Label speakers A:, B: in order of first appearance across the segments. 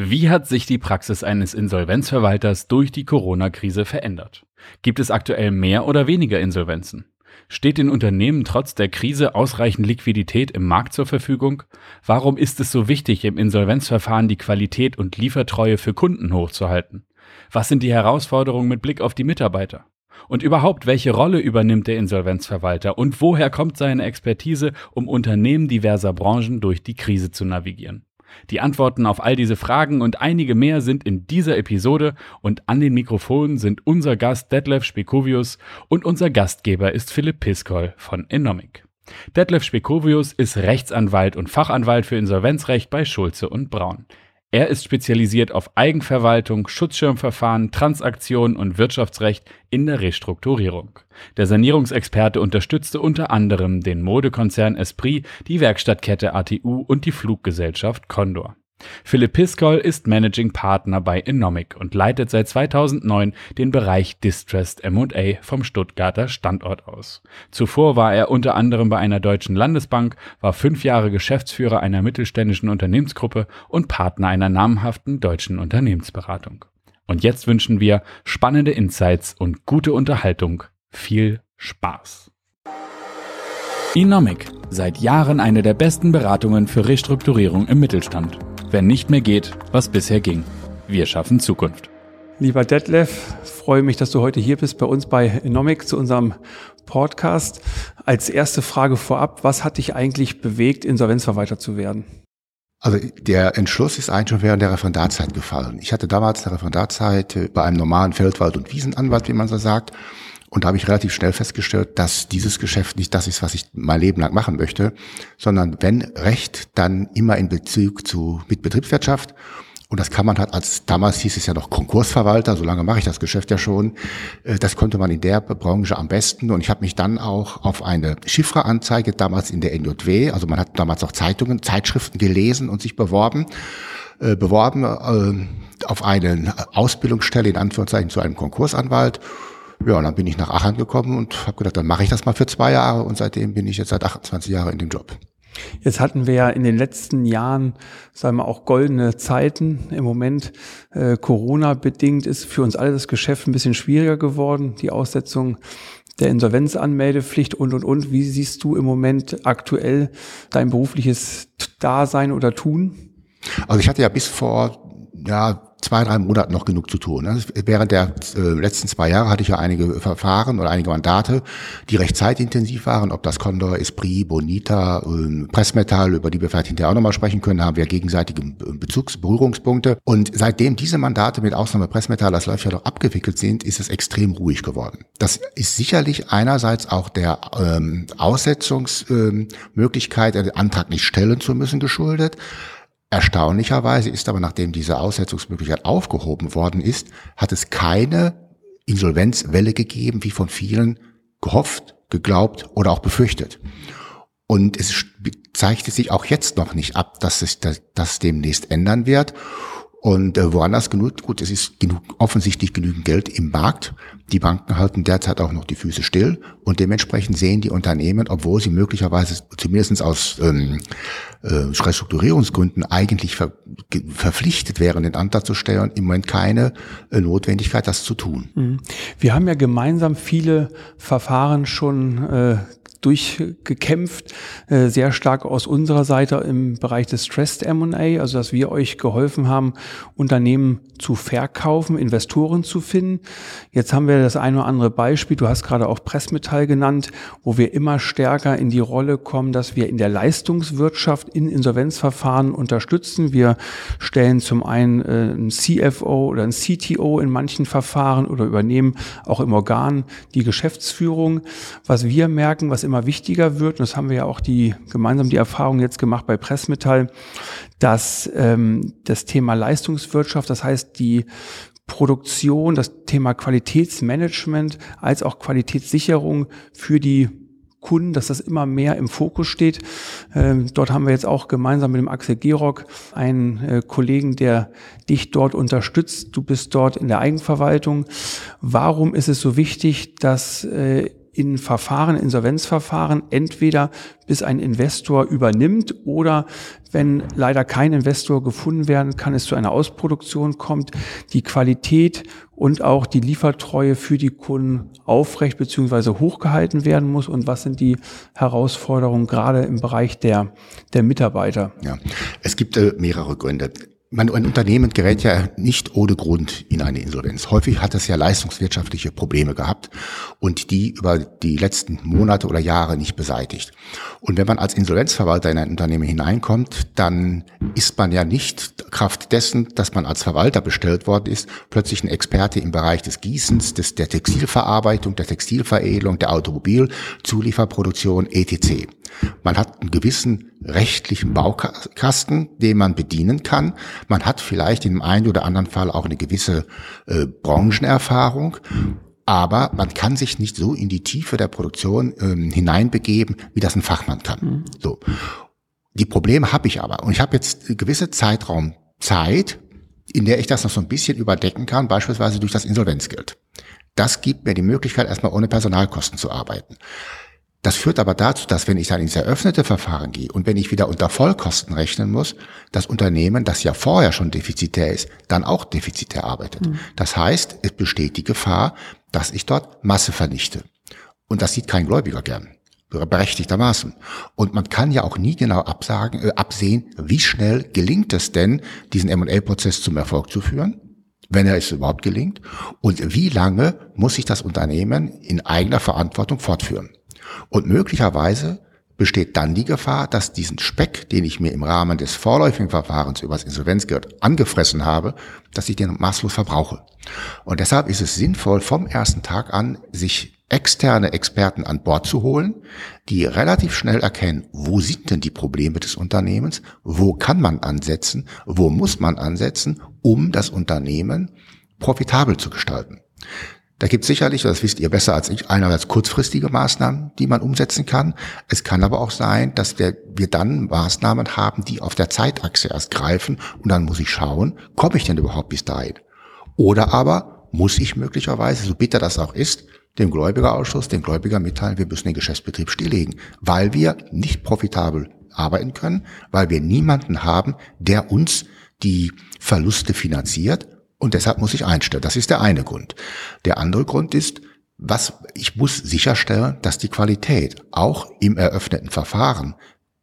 A: Wie hat sich die Praxis eines Insolvenzverwalters durch die Corona-Krise verändert? Gibt es aktuell mehr oder weniger Insolvenzen? Steht den Unternehmen trotz der Krise ausreichend Liquidität im Markt zur Verfügung? Warum ist es so wichtig, im Insolvenzverfahren die Qualität und Liefertreue für Kunden hochzuhalten? Was sind die Herausforderungen mit Blick auf die Mitarbeiter? Und überhaupt, welche Rolle übernimmt der Insolvenzverwalter und woher kommt seine Expertise, um Unternehmen diverser Branchen durch die Krise zu navigieren? Die Antworten auf all diese Fragen und einige mehr sind in dieser Episode und an den Mikrofonen sind unser Gast Detlef Spekovius und unser Gastgeber ist Philipp Piskol von Enomic. Detlef Spekovius ist Rechtsanwalt und Fachanwalt für Insolvenzrecht bei Schulze und Braun. Er ist spezialisiert auf Eigenverwaltung, Schutzschirmverfahren, Transaktionen und Wirtschaftsrecht in der Restrukturierung. Der Sanierungsexperte unterstützte unter anderem den Modekonzern Esprit, die Werkstattkette ATU und die Fluggesellschaft Condor. Philipp Piskol ist Managing Partner bei Enomic und leitet seit 2009 den Bereich Distressed M&A vom Stuttgarter Standort aus. Zuvor war er unter anderem bei einer deutschen Landesbank, war fünf Jahre Geschäftsführer einer mittelständischen Unternehmensgruppe und Partner einer namhaften deutschen Unternehmensberatung. Und jetzt wünschen wir spannende Insights und gute Unterhaltung. Viel Spaß! Enomic, seit Jahren eine der besten Beratungen für Restrukturierung im Mittelstand. Wenn nicht mehr geht, was bisher ging. Wir schaffen Zukunft.
B: Lieber Detlef, freue mich, dass du heute hier bist bei uns bei Enomic zu unserem Podcast. Als erste Frage vorab, was hat dich eigentlich bewegt, Insolvenzverwalter zu werden?
C: Also der Entschluss ist eigentlich schon während der Referendarzeit gefallen. Ich hatte damals eine Referendarzeit bei einem normalen Feldwald- und Wiesenanwalt, wie man so sagt. Und da habe ich relativ schnell festgestellt, dass dieses Geschäft nicht das ist, was ich mein Leben lang machen möchte, sondern wenn Recht, dann immer in Bezug zu mit Betriebswirtschaft. Und das kann man halt als, damals hieß es ja noch Konkursverwalter, so lange mache ich das Geschäft ja schon. Äh, das konnte man in der Branche am besten. Und ich habe mich dann auch auf eine Chiffre-Anzeige damals in der NJW, also man hat damals auch Zeitungen, Zeitschriften gelesen und sich beworben, äh, beworben äh, auf eine Ausbildungsstelle in Anführungszeichen zu einem Konkursanwalt. Ja, und dann bin ich nach Aachen gekommen und habe gedacht, dann mache ich das mal für zwei Jahre und seitdem bin ich jetzt seit 28 Jahren in dem Job.
B: Jetzt hatten wir ja in den letzten Jahren, sagen wir auch goldene Zeiten. Im Moment äh, Corona-bedingt ist für uns alle das Geschäft ein bisschen schwieriger geworden. Die Aussetzung der Insolvenzanmeldepflicht und, und, und. Wie siehst du im Moment aktuell dein berufliches Dasein oder Tun?
C: Also ich hatte ja bis vor ja, zwei, drei Monaten noch genug zu tun. Ne? Während der äh, letzten zwei Jahre hatte ich ja einige Verfahren oder einige Mandate, die recht zeitintensiv waren. Ob das Condor, Esprit, Bonita, ähm, Pressmetall, über die wir vielleicht hinterher auch nochmal sprechen können, haben wir gegenseitige Bezugs-, Berührungspunkte. Und seitdem diese Mandate mit Ausnahme Pressmetall, das läuft ja doch abgewickelt sind, ist es extrem ruhig geworden. Das ist sicherlich einerseits auch der ähm, Aussetzungsmöglichkeit, ähm, den Antrag nicht stellen zu müssen, geschuldet. Erstaunlicherweise ist aber, nachdem diese Aussetzungsmöglichkeit aufgehoben worden ist, hat es keine Insolvenzwelle gegeben, wie von vielen gehofft, geglaubt oder auch befürchtet. Und es zeichnet sich auch jetzt noch nicht ab, dass sich das, das demnächst ändern wird. Und äh, woanders genug, gut, es ist genug, offensichtlich genügend Geld im Markt. Die Banken halten derzeit auch noch die Füße still und dementsprechend sehen die Unternehmen, obwohl sie möglicherweise zumindest aus ähm, äh, Restrukturierungsgründen eigentlich ver verpflichtet wären, den Antrag zu stellen, im Moment keine äh, Notwendigkeit, das zu tun.
B: Mhm. Wir haben ja gemeinsam viele Verfahren schon äh, durchgekämpft, äh, sehr stark aus unserer Seite im Bereich des Stressed M&A, also dass wir euch geholfen haben, Unternehmen zu verkaufen, Investoren zu finden. Jetzt haben wir das eine oder andere Beispiel, du hast gerade auch Pressmetall genannt, wo wir immer stärker in die Rolle kommen, dass wir in der Leistungswirtschaft in Insolvenzverfahren unterstützen. Wir stellen zum einen äh, ein CFO oder ein CTO in manchen Verfahren oder übernehmen auch im Organ die Geschäftsführung. Was wir merken, was immer wichtiger wird, und das haben wir ja auch die, gemeinsam die Erfahrung jetzt gemacht bei Pressmetall, dass ähm, das Thema Leistungswirtschaft, das heißt die Produktion, das Thema Qualitätsmanagement als auch Qualitätssicherung für die Kunden, dass das immer mehr im Fokus steht. Ähm, dort haben wir jetzt auch gemeinsam mit dem Axel Gerock einen äh, Kollegen, der dich dort unterstützt. Du bist dort in der Eigenverwaltung. Warum ist es so wichtig, dass äh, in Verfahren, Insolvenzverfahren, entweder bis ein Investor übernimmt oder wenn leider kein Investor gefunden werden kann, es zu einer Ausproduktion kommt, die Qualität und auch die Liefertreue für die Kunden aufrecht bzw. hochgehalten werden muss und was sind die Herausforderungen gerade im Bereich der, der Mitarbeiter?
C: Ja, es gibt äh, mehrere Gründe man, ein Unternehmen gerät ja nicht ohne Grund in eine Insolvenz. Häufig hat es ja leistungswirtschaftliche Probleme gehabt und die über die letzten Monate oder Jahre nicht beseitigt. Und wenn man als Insolvenzverwalter in ein Unternehmen hineinkommt, dann ist man ja nicht Kraft dessen, dass man als Verwalter bestellt worden ist, plötzlich ein Experte im Bereich des Gießens, des, der Textilverarbeitung, der Textilveredelung, der Automobilzulieferproduktion, etc. Man hat einen gewissen rechtlichen Baukasten, den man bedienen kann. Man hat vielleicht in dem einen oder anderen Fall auch eine gewisse äh, Branchenerfahrung. Aber man kann sich nicht so in die Tiefe der Produktion ähm, hineinbegeben, wie das ein Fachmann kann. Mhm. So. Die Probleme habe ich aber. Und ich habe jetzt gewisse Zeitraum Zeit, in der ich das noch so ein bisschen überdecken kann, beispielsweise durch das Insolvenzgeld. Das gibt mir die Möglichkeit, erstmal ohne Personalkosten zu arbeiten. Das führt aber dazu, dass wenn ich dann ins eröffnete Verfahren gehe und wenn ich wieder unter Vollkosten rechnen muss, das Unternehmen, das ja vorher schon defizitär ist, dann auch defizitär arbeitet. Mhm. Das heißt, es besteht die Gefahr, dass ich dort Masse vernichte. Und das sieht kein Gläubiger gern. Berechtigtermaßen. Und man kann ja auch nie genau absagen, äh, absehen, wie schnell gelingt es denn, diesen M&A-Prozess zum Erfolg zu führen wenn er es überhaupt gelingt, und wie lange muss sich das Unternehmen in eigener Verantwortung fortführen. Und möglicherweise besteht dann die Gefahr, dass diesen Speck, den ich mir im Rahmen des vorläufigen Verfahrens übers Insolvenzgeld angefressen habe, dass ich den maßlos verbrauche. Und deshalb ist es sinnvoll, vom ersten Tag an sich externe Experten an Bord zu holen, die relativ schnell erkennen, wo sind denn die Probleme des Unternehmens, wo kann man ansetzen, wo muss man ansetzen, um das Unternehmen profitabel zu gestalten. Da gibt es sicherlich, das wisst ihr besser als ich, einerseits kurzfristige Maßnahmen, die man umsetzen kann. Es kann aber auch sein, dass wir, wir dann Maßnahmen haben, die auf der Zeitachse erst greifen und dann muss ich schauen, komme ich denn überhaupt bis dahin? Oder aber muss ich möglicherweise, so bitter das auch ist, dem Gläubigerausschuss, dem Gläubiger mitteilen, wir müssen den Geschäftsbetrieb stilllegen, weil wir nicht profitabel arbeiten können, weil wir niemanden haben, der uns die Verluste finanziert und deshalb muss ich einstellen. Das ist der eine Grund. Der andere Grund ist, was, ich muss sicherstellen, dass die Qualität auch im eröffneten Verfahren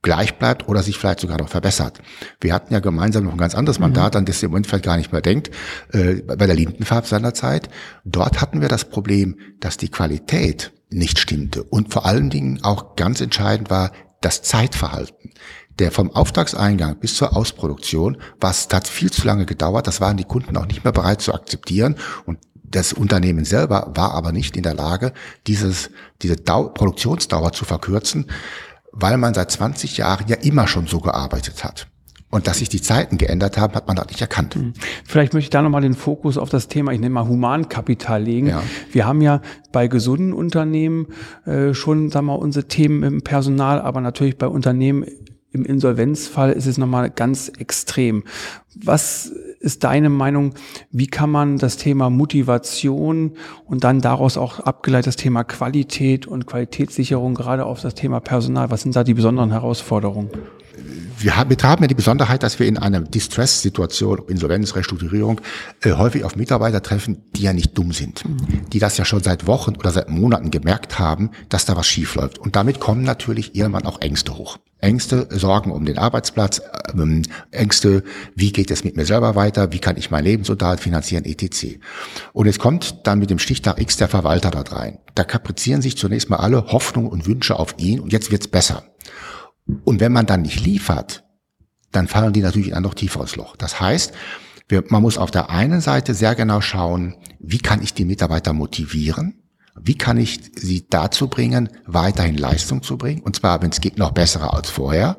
C: gleich bleibt oder sich vielleicht sogar noch verbessert. Wir hatten ja gemeinsam noch ein ganz anderes mhm. Mandat, an das ihr im Moment vielleicht gar nicht mehr denkt, äh, bei der Lindenfarb seinerzeit. Dort hatten wir das Problem, dass die Qualität nicht stimmte und vor allen Dingen auch ganz entscheidend war das Zeitverhalten der vom Auftragseingang bis zur Ausproduktion, was hat viel zu lange gedauert, das waren die Kunden auch nicht mehr bereit zu akzeptieren und das Unternehmen selber war aber nicht in der Lage, dieses, diese Dau Produktionsdauer zu verkürzen, weil man seit 20 Jahren ja immer schon so gearbeitet hat. Und dass sich die Zeiten geändert haben, hat man auch nicht erkannt. Hm.
B: Vielleicht möchte ich da nochmal den Fokus auf das Thema, ich nenne mal Humankapital legen. Ja. Wir haben ja bei gesunden Unternehmen äh, schon, sagen wir mal, unsere Themen im Personal, aber natürlich bei Unternehmen im Insolvenzfall ist es nochmal ganz extrem. Was ist deine Meinung? Wie kann man das Thema Motivation und dann daraus auch abgeleitet das Thema Qualität und Qualitätssicherung gerade auf das Thema Personal, was sind da die besonderen Herausforderungen?
C: Wir haben, wir haben ja die Besonderheit, dass wir in einer Distress-Situation, Insolvenz, Restrukturierung, äh, häufig auf Mitarbeiter treffen, die ja nicht dumm sind, die das ja schon seit Wochen oder seit Monaten gemerkt haben, dass da was schief läuft. Und damit kommen natürlich irgendwann auch Ängste hoch. Ängste, Sorgen um den Arbeitsplatz, ähm, Ängste, wie geht es mit mir selber weiter, wie kann ich mein Lebensunterhalt finanzieren, etc. Und es kommt dann mit dem Stichtag X der Verwalter dort rein. Da kaprizieren sich zunächst mal alle Hoffnungen und Wünsche auf ihn und jetzt wird's besser. Und wenn man dann nicht liefert, dann fallen die natürlich in ein noch tieferes Loch. Das heißt, wir, man muss auf der einen Seite sehr genau schauen, wie kann ich die Mitarbeiter motivieren? Wie kann ich sie dazu bringen, weiterhin Leistung zu bringen? Und zwar, wenn es geht, noch besser als vorher.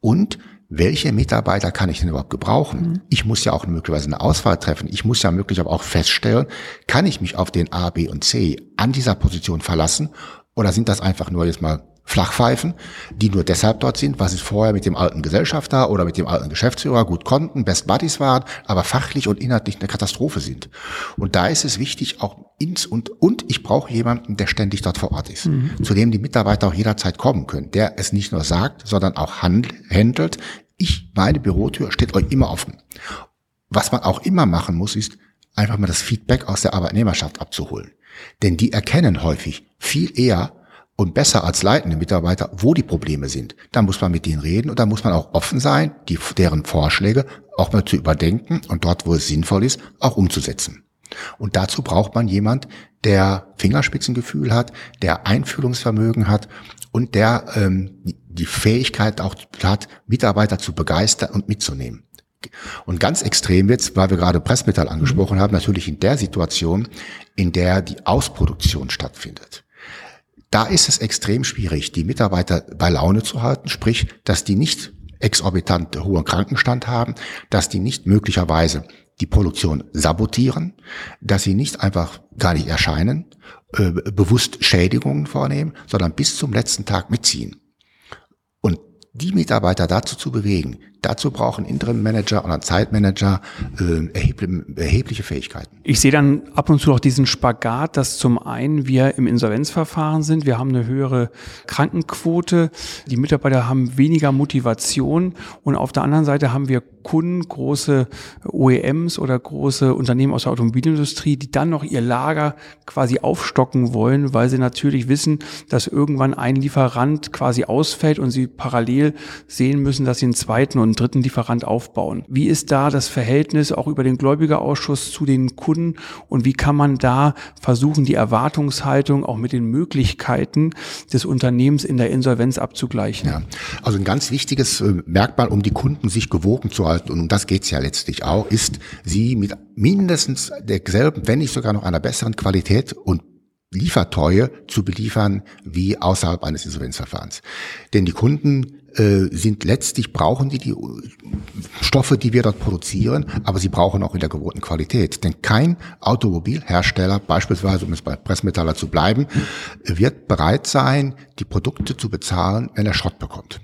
C: Und welche Mitarbeiter kann ich denn überhaupt gebrauchen? Mhm. Ich muss ja auch möglicherweise eine Auswahl treffen. Ich muss ja möglicherweise auch feststellen, kann ich mich auf den A, B und C an dieser Position verlassen? Oder sind das einfach nur jetzt mal Flachpfeifen, die nur deshalb dort sind, weil sie vorher mit dem alten Gesellschafter oder mit dem alten Geschäftsführer gut konnten, Best Buddies waren, aber fachlich und inhaltlich eine Katastrophe sind. Und da ist es wichtig, auch ins und, und ich brauche jemanden, der ständig dort vor Ort ist, mhm. zu dem die Mitarbeiter auch jederzeit kommen können, der es nicht nur sagt, sondern auch handelt. Ich, meine Bürotür steht euch immer offen. Was man auch immer machen muss, ist einfach mal das Feedback aus der Arbeitnehmerschaft abzuholen. Denn die erkennen häufig viel eher, und besser als leitende Mitarbeiter, wo die Probleme sind. Da muss man mit denen reden und da muss man auch offen sein, die, deren Vorschläge auch mal zu überdenken und dort, wo es sinnvoll ist, auch umzusetzen. Und dazu braucht man jemand, der Fingerspitzengefühl hat, der Einfühlungsvermögen hat und der ähm, die Fähigkeit auch hat, Mitarbeiter zu begeistern und mitzunehmen. Und ganz extrem wird's, weil wir gerade Pressmetall angesprochen haben, natürlich in der Situation, in der die Ausproduktion stattfindet. Da ist es extrem schwierig, die Mitarbeiter bei Laune zu halten, sprich, dass die nicht exorbitant hohen Krankenstand haben, dass die nicht möglicherweise die Produktion sabotieren, dass sie nicht einfach gar nicht erscheinen, äh, bewusst Schädigungen vornehmen, sondern bis zum letzten Tag mitziehen. Und die Mitarbeiter dazu zu bewegen, Dazu brauchen Interim-Manager oder Zeitmanager äh, erhebliche, erhebliche Fähigkeiten.
B: Ich sehe dann ab und zu auch diesen Spagat, dass zum einen wir im Insolvenzverfahren sind, wir haben eine höhere Krankenquote, die Mitarbeiter haben weniger Motivation und auf der anderen Seite haben wir Kunden, große OEMs oder große Unternehmen aus der Automobilindustrie, die dann noch ihr Lager quasi aufstocken wollen, weil sie natürlich wissen, dass irgendwann ein Lieferant quasi ausfällt und sie parallel sehen müssen, dass sie einen zweiten und einen dritten Lieferant aufbauen. Wie ist da das Verhältnis auch über den Gläubigerausschuss zu den Kunden und wie kann man da versuchen, die Erwartungshaltung auch mit den Möglichkeiten des Unternehmens in der Insolvenz abzugleichen? Ja,
C: also ein ganz wichtiges äh, Merkmal, um die Kunden sich gewogen zu halten, und um das geht's ja letztlich auch, ist, sie mit mindestens derselben, wenn nicht sogar noch einer besseren Qualität und Liefertreue zu beliefern wie außerhalb eines Insolvenzverfahrens. Denn die Kunden äh, sind letztlich brauchen die die Stoffe, die wir dort produzieren, aber sie brauchen auch in der gewohnten Qualität. Denn kein Automobilhersteller, beispielsweise um es bei Pressmetaller zu bleiben, wird bereit sein, die Produkte zu bezahlen, wenn er Schrott bekommt.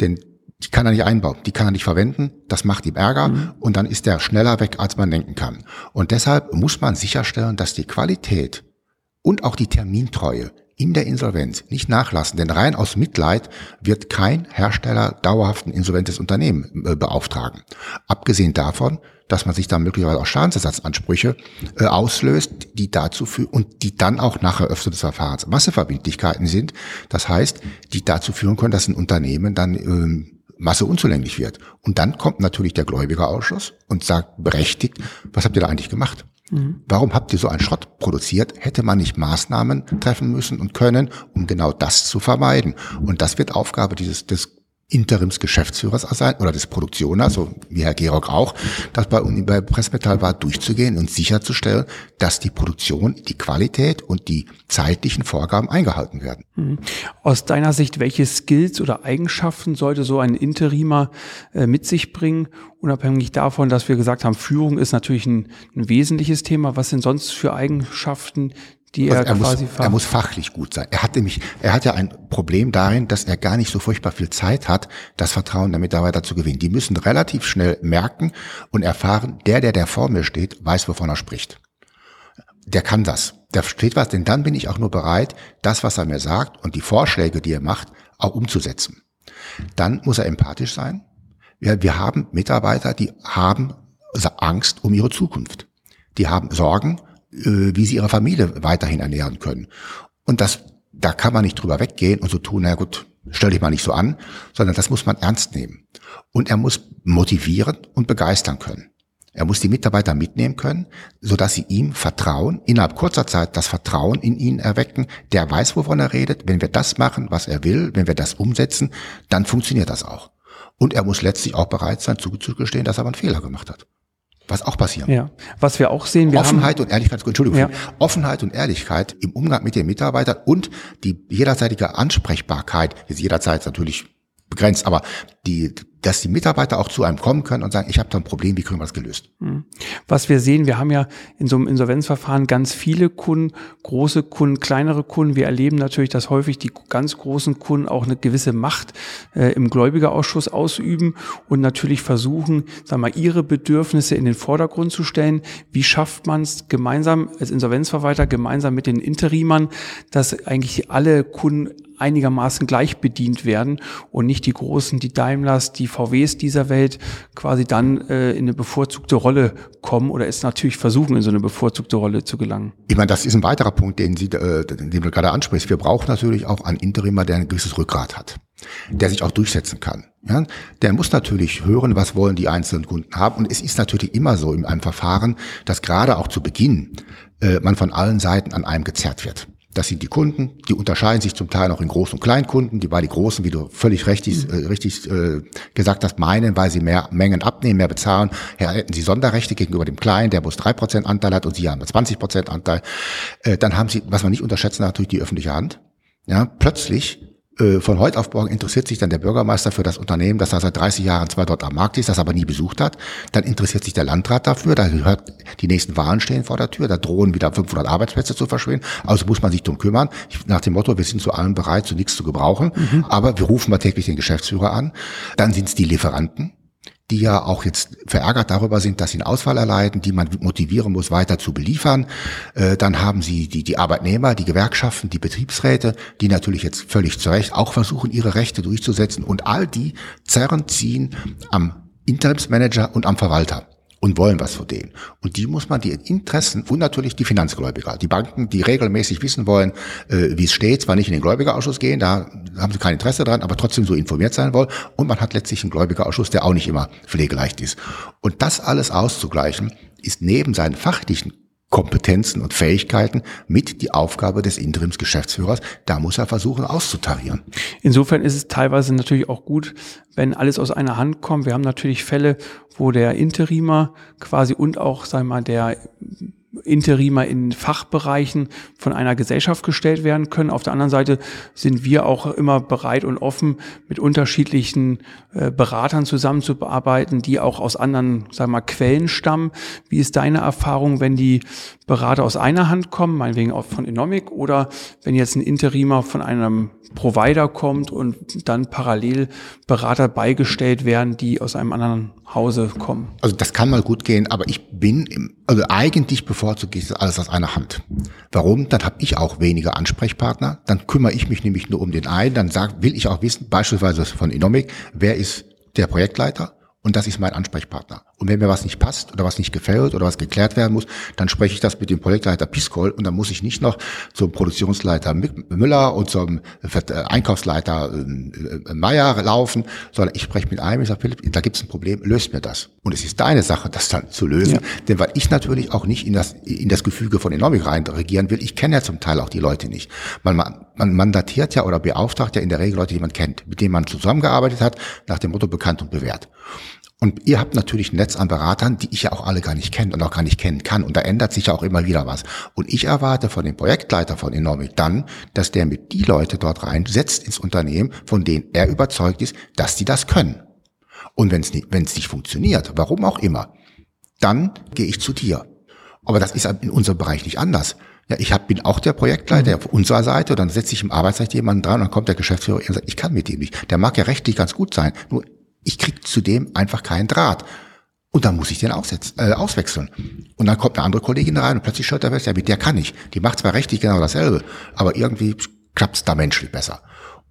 C: Denn die kann er nicht einbauen, die kann er nicht verwenden, das macht ihm Ärger mhm. und dann ist er schneller weg, als man denken kann. Und deshalb muss man sicherstellen, dass die Qualität und auch die Termintreue in der Insolvenz nicht nachlassen, denn rein aus Mitleid wird kein Hersteller dauerhaft ein insolventes Unternehmen äh, beauftragen. Abgesehen davon, dass man sich dann möglicherweise auch Schadensersatzansprüche äh, auslöst, die dazu führen und die dann auch nach Eröffnung des Verfahrens Masseverbindlichkeiten sind. Das heißt, die dazu führen können, dass ein Unternehmen dann ähm, Masse unzulänglich wird. Und dann kommt natürlich der Gläubigerausschuss und sagt berechtigt, was habt ihr da eigentlich gemacht? Warum habt ihr so einen Schrott produziert? Hätte man nicht Maßnahmen treffen müssen und können, um genau das zu vermeiden? Und das wird Aufgabe dieses des Interimsgeschäftsführers sein oder des Produktioners, so wie Herr Georg auch, das bei, bei Pressmetall war, durchzugehen und sicherzustellen, dass die Produktion, die Qualität und die zeitlichen Vorgaben eingehalten werden.
B: Mhm. Aus deiner Sicht, welche Skills oder Eigenschaften sollte so ein Interimer äh, mit sich bringen, unabhängig davon, dass wir gesagt haben, Führung ist natürlich ein, ein wesentliches Thema. Was sind sonst für Eigenschaften, die
C: also er, er quasi muss, Er muss fachlich gut sein. Er hat nämlich, er hat ja ein Problem darin, dass er gar nicht so furchtbar viel Zeit hat, das Vertrauen der Mitarbeiter zu gewinnen. Die müssen relativ schnell merken und erfahren, der, der der vor mir steht, weiß, wovon er spricht. Der kann das. Der steht was, denn dann bin ich auch nur bereit, das, was er mir sagt und die Vorschläge, die er macht, auch umzusetzen. Dann muss er empathisch sein. Wir, wir haben Mitarbeiter, die haben Angst um ihre Zukunft. Die haben Sorgen wie sie ihre Familie weiterhin ernähren können. Und das, da kann man nicht drüber weggehen und so tun, na gut, stell dich mal nicht so an, sondern das muss man ernst nehmen. Und er muss motivieren und begeistern können. Er muss die Mitarbeiter mitnehmen können, so dass sie ihm vertrauen, innerhalb kurzer Zeit das Vertrauen in ihn erwecken. Der weiß, wovon er redet. Wenn wir das machen, was er will, wenn wir das umsetzen, dann funktioniert das auch. Und er muss letztlich auch bereit sein, zugestehen, dass er einen Fehler gemacht hat was auch passieren.
B: Ja. Was wir auch sehen, wir
C: Offenheit haben, und Ehrlichkeit, Entschuldigung, ja. Offenheit und Ehrlichkeit im Umgang mit den Mitarbeitern und die jederzeitige Ansprechbarkeit, ist jederzeit natürlich begrenzt, aber die, dass die Mitarbeiter auch zu einem kommen können und sagen, ich habe da ein Problem, wie kriegen wir das gelöst? Hm.
B: Was wir sehen, wir haben ja in so einem Insolvenzverfahren ganz viele Kunden, große Kunden, kleinere Kunden. Wir erleben natürlich, dass häufig die ganz großen Kunden auch eine gewisse Macht äh, im Gläubigerausschuss ausüben und natürlich versuchen, sagen wir mal, ihre Bedürfnisse in den Vordergrund zu stellen. Wie schafft man es gemeinsam als Insolvenzverwalter, gemeinsam mit den Interimern, dass eigentlich alle Kunden einigermaßen gleich bedient werden und nicht die großen, die Daimlers, die VWs dieser Welt quasi dann äh, in eine bevorzugte Rolle kommen oder es natürlich versuchen, in so eine bevorzugte Rolle zu gelangen.
C: Ich meine, das ist ein weiterer Punkt, den, Sie, äh, den du gerade ansprichst. Wir brauchen natürlich auch einen Interimer, der ein gewisses Rückgrat hat der sich auch durchsetzen kann. Ja, der muss natürlich hören, was wollen die einzelnen Kunden haben. Und es ist natürlich immer so in einem Verfahren, dass gerade auch zu Beginn äh, man von allen Seiten an einem gezerrt wird. Das sind die Kunden, die unterscheiden sich zum Teil noch in Groß- und Kleinkunden, die bei den Großen, wie du völlig richtig, mhm. äh, richtig äh, gesagt hast, meinen, weil sie mehr Mengen abnehmen, mehr bezahlen, ja, hätten sie Sonderrechte gegenüber dem Kleinen, der bloß drei Prozent Anteil hat und sie haben 20% Anteil. Äh, dann haben sie, was man nicht unterschätzen natürlich die öffentliche Hand. Ja, plötzlich von heute auf morgen interessiert sich dann der Bürgermeister für das Unternehmen, das er seit 30 Jahren zwar dort am Markt ist, das aber nie besucht hat. Dann interessiert sich der Landrat dafür, da gehört, die nächsten Wahlen stehen vor der Tür, da drohen wieder 500 Arbeitsplätze zu verschwinden. Also muss man sich drum kümmern. Nach dem Motto, wir sind zu allem bereit, zu nichts zu gebrauchen, mhm. aber wir rufen mal täglich den Geschäftsführer an. Dann sind es die Lieferanten, die ja auch jetzt verärgert darüber sind, dass sie einen Ausfall erleiden, die man motivieren muss, weiter zu beliefern. Äh, dann haben sie die, die Arbeitnehmer, die Gewerkschaften, die Betriebsräte, die natürlich jetzt völlig zu Recht auch versuchen, ihre Rechte durchzusetzen. Und all die zerren, ziehen am Interimsmanager und am Verwalter und wollen was von denen. Und die muss man, die Interessen und natürlich die Finanzgläubiger, die Banken, die regelmäßig wissen wollen, äh, wie es steht, zwar nicht in den Gläubigerausschuss gehen, da haben sie kein Interesse dran, aber trotzdem so informiert sein wollen. Und man hat letztlich einen Gläubigerausschuss, der auch nicht immer pflegeleicht ist. Und das alles auszugleichen, ist neben seinen fachlichen Kompetenzen und Fähigkeiten mit die Aufgabe des Interimsgeschäftsführers. Da muss er versuchen auszutarieren.
B: Insofern ist es teilweise natürlich auch gut, wenn alles aus einer Hand kommt. Wir haben natürlich Fälle, wo der Interimer quasi und auch, sagen wir mal, der Interimer in Fachbereichen von einer Gesellschaft gestellt werden können. Auf der anderen Seite sind wir auch immer bereit und offen, mit unterschiedlichen äh, Beratern zusammenzuarbeiten, die auch aus anderen, sagen wir mal, Quellen stammen. Wie ist deine Erfahrung, wenn die Berater aus einer Hand kommen, meinetwegen auch von Enomic, oder wenn jetzt ein Interimer von einem Provider kommt und dann parallel Berater beigestellt werden, die aus einem anderen Hause kommen.
C: Also das kann mal gut gehen, aber ich bin, im, also eigentlich bevorzuge das alles aus einer Hand. Warum? Dann habe ich auch weniger Ansprechpartner. Dann kümmere ich mich nämlich nur um den einen. Dann sag, will ich auch wissen, beispielsweise von Enomic, wer ist der Projektleiter und das ist mein Ansprechpartner. Und wenn mir was nicht passt oder was nicht gefällt oder was geklärt werden muss, dann spreche ich das mit dem Projektleiter Piskol und dann muss ich nicht noch zum Produktionsleiter Müller und zum äh, Einkaufsleiter äh, Meier laufen, sondern ich spreche mit einem, ich sage, Philipp, da gibt es ein Problem, löst mir das. Und es ist deine Sache, das dann zu lösen. Ja. Denn weil ich natürlich auch nicht in das, in das Gefüge von Enomik rein regieren will, ich kenne ja zum Teil auch die Leute nicht. Man, man mandatiert ja oder beauftragt ja in der Regel Leute, die man kennt, mit denen man zusammengearbeitet hat, nach dem Motto bekannt und bewährt. Und ihr habt natürlich ein Netz an Beratern, die ich ja auch alle gar nicht kenne und auch gar nicht kennen kann. Und da ändert sich ja auch immer wieder was. Und ich erwarte von dem Projektleiter von Enomic dann, dass der mit die Leute dort reinsetzt ins Unternehmen, von denen er überzeugt ist, dass die das können. Und wenn es nicht, wenn es nicht funktioniert, warum auch immer, dann gehe ich zu dir. Aber das ist in unserem Bereich nicht anders. Ja, ich hab, bin auch der Projektleiter mhm. auf unserer Seite, dann setze ich im Arbeitsrecht jemanden dran und dann kommt der Geschäftsführer und sagt, ich kann mit dem nicht. Der mag ja rechtlich ganz gut sein, nur ich krieg zudem einfach keinen Draht. Und dann muss ich den aussetzen, äh, auswechseln. Und dann kommt eine andere Kollegin rein und plötzlich schaut er fest, ja, mit der kann ich. Die macht zwar rechtlich genau dasselbe, aber irgendwie klappt's da menschlich besser.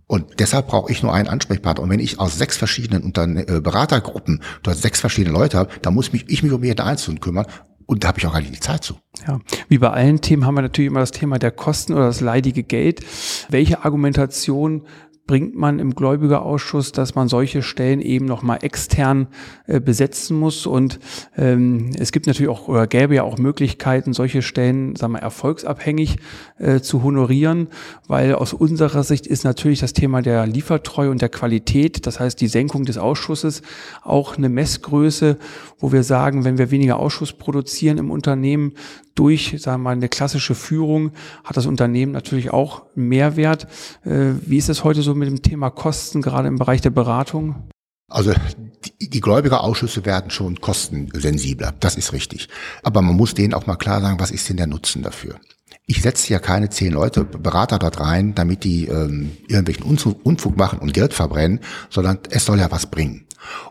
C: Und deshalb brauche ich nur einen Ansprechpartner. Und wenn ich aus sechs verschiedenen Unterne äh, Beratergruppen dort sechs verschiedene Leute habe, dann muss mich, ich mich um jeden Einzelnen kümmern. Und da habe ich auch nicht die Zeit zu.
B: Ja, wie bei allen Themen haben wir natürlich immer das Thema der Kosten oder das leidige Geld. Welche Argumentation bringt man im Gläubigerausschuss, dass man solche Stellen eben nochmal extern äh, besetzen muss. Und ähm, es gibt natürlich auch oder gäbe ja auch Möglichkeiten, solche Stellen, sagen wir, erfolgsabhängig äh, zu honorieren, weil aus unserer Sicht ist natürlich das Thema der Liefertreue und der Qualität, das heißt die Senkung des Ausschusses, auch eine Messgröße, wo wir sagen, wenn wir weniger Ausschuss produzieren im Unternehmen, durch, sagen wir mal, eine klassische Führung hat das Unternehmen natürlich auch Mehrwert. Äh, wie ist es heute so mit dem Thema Kosten, gerade im Bereich der Beratung?
C: Also die, die Gläubigerausschüsse werden schon kostensensibler, das ist richtig. Aber man muss denen auch mal klar sagen, was ist denn der Nutzen dafür? Ich setze ja keine zehn Leute, Berater dort rein, damit die ähm, irgendwelchen Unfug machen und Geld verbrennen, sondern es soll ja was bringen.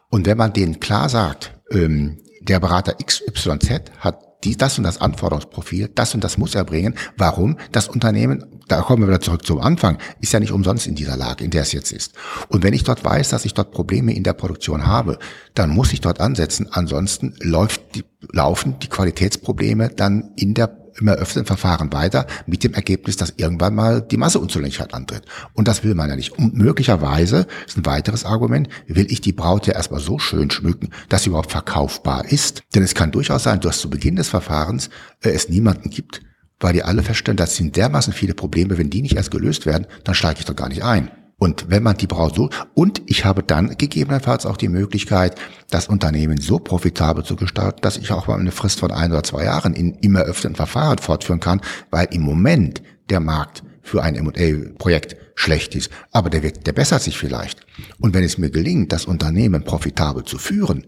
C: Und wenn man denen klar sagt, ähm, der Berater XYZ hat die, das und das Anforderungsprofil, das und das muss er bringen. Warum? Das Unternehmen, da kommen wir wieder zurück zum Anfang, ist ja nicht umsonst in dieser Lage, in der es jetzt ist. Und wenn ich dort weiß, dass ich dort Probleme in der Produktion habe, dann muss ich dort ansetzen. Ansonsten läuft die, laufen die Qualitätsprobleme dann in der im eröffneten Verfahren weiter mit dem Ergebnis, dass irgendwann mal die Masseunzulänglichkeit antritt. Und das will man ja nicht. Und möglicherweise ist ein weiteres Argument, will ich die Braut ja erstmal so schön schmücken, dass sie überhaupt verkaufbar ist. Denn es kann durchaus sein, dass zu Beginn des Verfahrens äh, es niemanden gibt, weil die alle feststellen, das sind dermaßen viele Probleme, wenn die nicht erst gelöst werden, dann steige ich doch gar nicht ein. Und wenn man die Braut so, und ich habe dann gegebenenfalls auch die Möglichkeit, das Unternehmen so profitabel zu gestalten, dass ich auch mal eine Frist von ein oder zwei Jahren in immer öffentlichen Verfahren fortführen kann, weil im Moment der Markt für ein M&A-Projekt schlecht ist. Aber der, wird, der bessert sich vielleicht. Und wenn es mir gelingt, das Unternehmen profitabel zu führen,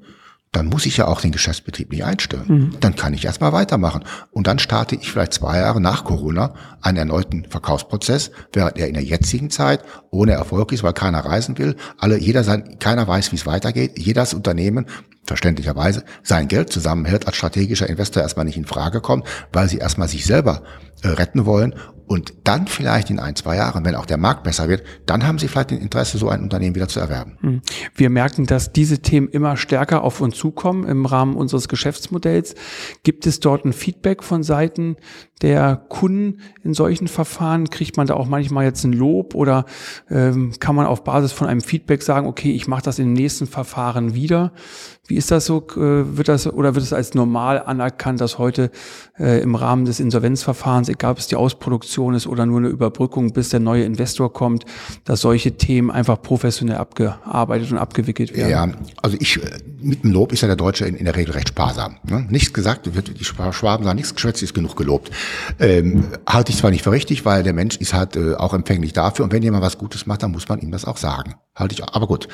C: dann muss ich ja auch den Geschäftsbetrieb nicht einstellen. Mhm. Dann kann ich erstmal weitermachen. Und dann starte ich vielleicht zwei Jahre nach Corona einen erneuten Verkaufsprozess, während er in der jetzigen Zeit ohne Erfolg ist, weil keiner reisen will. Alle, jeder sein, keiner weiß, wie es weitergeht. Jedes Unternehmen verständlicherweise sein Geld zusammenhält, als strategischer Investor erstmal nicht in Frage kommt, weil sie erstmal sich selber äh, retten wollen und dann vielleicht in ein, zwei Jahren, wenn auch der Markt besser wird, dann haben Sie vielleicht ein Interesse, so ein Unternehmen wieder zu erwerben. Hm.
B: Wir merken, dass diese Themen immer stärker auf uns zukommen im Rahmen unseres Geschäftsmodells. Gibt es dort ein Feedback von Seiten der Kunden in solchen Verfahren? Kriegt man da auch manchmal jetzt ein Lob oder ähm, kann man auf Basis von einem Feedback sagen, okay, ich mache das im nächsten Verfahren wieder? Wie ist das so? Äh, wird das oder wird es als normal anerkannt, dass heute äh, im Rahmen des Insolvenzverfahrens, egal ob es die Ausproduktion ist oder nur eine Überbrückung, bis der neue Investor kommt, dass solche Themen einfach professionell abgearbeitet und abgewickelt werden?
C: Ja, also ich mit dem Lob ist ja der Deutsche in, in der Regel recht sparsam. Ne? Nichts gesagt, wird die Schwaben sagen, nichts geschwätzt ist genug gelobt. Ähm, halte ich zwar nicht für richtig, weil der Mensch ist halt äh, auch empfänglich dafür und wenn jemand was Gutes macht, dann muss man ihm das auch sagen. Halte ich, aber gut.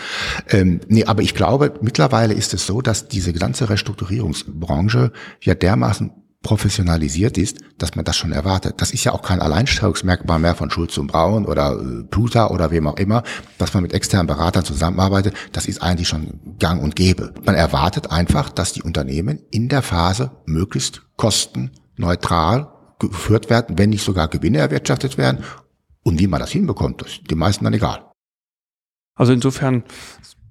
C: Ähm, nee, aber ich glaube, mittlerweile ist es so, dass diese ganze Restrukturierungsbranche ja dermaßen professionalisiert ist, dass man das schon erwartet. Das ist ja auch kein Alleinstellungsmerkmal mehr von Schulz und Braun oder äh, Pluta oder wem auch immer, dass man mit externen Beratern zusammenarbeitet. Das ist eigentlich schon gang und gäbe. Man erwartet einfach, dass die Unternehmen in der Phase möglichst kostenneutral geführt werden, wenn nicht sogar Gewinne erwirtschaftet werden. Und wie man das hinbekommt, das ist den meisten dann egal.
B: Also insofern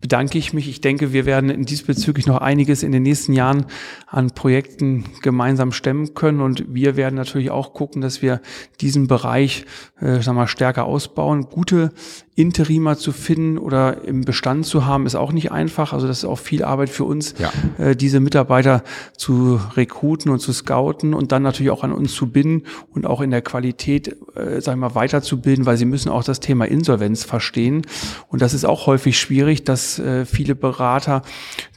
B: bedanke ich mich. Ich denke, wir werden in diesbezüglich noch einiges in den nächsten Jahren an Projekten gemeinsam stemmen können. Und wir werden natürlich auch gucken, dass wir diesen Bereich äh, sagen wir, stärker ausbauen. Gute Interimer zu finden oder im Bestand zu haben, ist auch nicht einfach. Also das ist auch viel Arbeit für uns, ja. äh, diese Mitarbeiter zu rekruten und zu scouten und dann natürlich auch an uns zu binden und auch in der Qualität, äh, sagen wir mal, weiterzubilden, weil sie müssen auch das Thema Insolvenz verstehen. Und das ist auch häufig schwierig, dass äh, viele Berater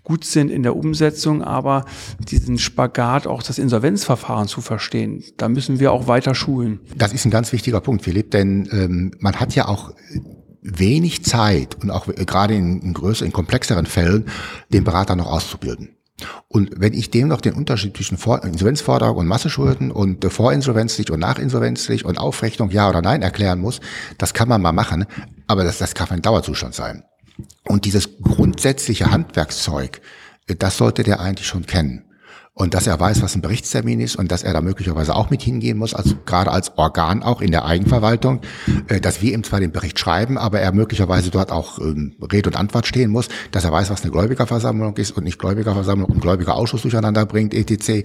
B: gut sind in der Umsetzung, aber diesen Spagat, auch das Insolvenzverfahren zu verstehen, da müssen wir auch weiter schulen.
C: Das ist ein ganz wichtiger Punkt, Philipp, denn ähm, man hat ja auch wenig Zeit und auch gerade in, in größeren, in komplexeren Fällen den Berater noch auszubilden. Und wenn ich dem noch den Unterschied zwischen Vor Insolvenzforderung und Masseschulden und äh, vorinsolvenzlich und nachinsolvenzlich und Aufrechnung ja oder nein erklären muss, das kann man mal machen, aber das, das kann ein Dauerzustand sein. Und dieses grundsätzliche Handwerkszeug, äh, das sollte der eigentlich schon kennen und dass er weiß, was ein Berichtstermin ist und dass er da möglicherweise auch mit hingehen muss, also gerade als Organ auch in der Eigenverwaltung, äh, dass wir ihm zwar den Bericht schreiben, aber er möglicherweise dort auch ähm, Rede und Antwort stehen muss, dass er weiß, was eine Gläubigerversammlung ist und nicht Gläubigerversammlung und Gläubigerausschuss durcheinander bringt, etc., äh,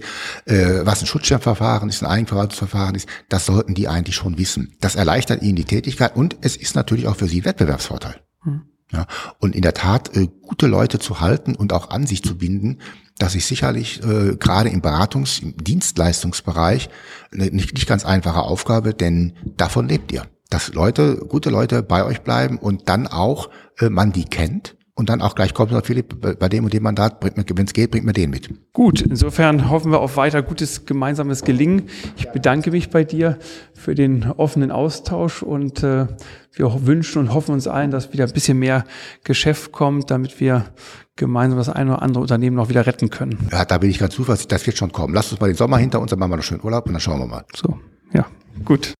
C: was ein Schutzschirmverfahren ist, ein Eigenverwaltungsverfahren ist, das sollten die eigentlich schon wissen. Das erleichtert ihnen die Tätigkeit und es ist natürlich auch für sie Wettbewerbsvorteil. Hm. Ja, und in der Tat äh, gute Leute zu halten und auch an sich zu binden, das ist sicherlich äh, gerade im Beratungs-, im Dienstleistungsbereich eine nicht, nicht ganz einfache Aufgabe, denn davon lebt ihr. Dass Leute, gute Leute bei euch bleiben und dann auch äh, man die kennt und dann auch gleich kommt, Philipp, bei dem und dem Mandat, wenn es geht, bringt mir den mit.
B: Gut, insofern hoffen wir auf weiter gutes gemeinsames Gelingen. Ich bedanke mich bei dir für den offenen Austausch und äh, wir wünschen und hoffen uns allen, dass wieder ein bisschen mehr Geschäft kommt, damit wir gemeinsam das eine oder andere Unternehmen noch wieder retten können.
C: Ja, da bin ich ganz zuversichtlich, das wird schon kommen. Lass uns mal den Sommer hinter uns, dann machen wir noch schön Urlaub und dann schauen wir mal.
B: So, ja, gut.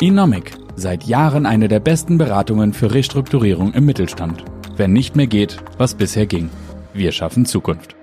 A: Inomic, seit Jahren eine der besten Beratungen für Restrukturierung im Mittelstand. Wenn nicht mehr geht, was bisher ging. Wir schaffen Zukunft.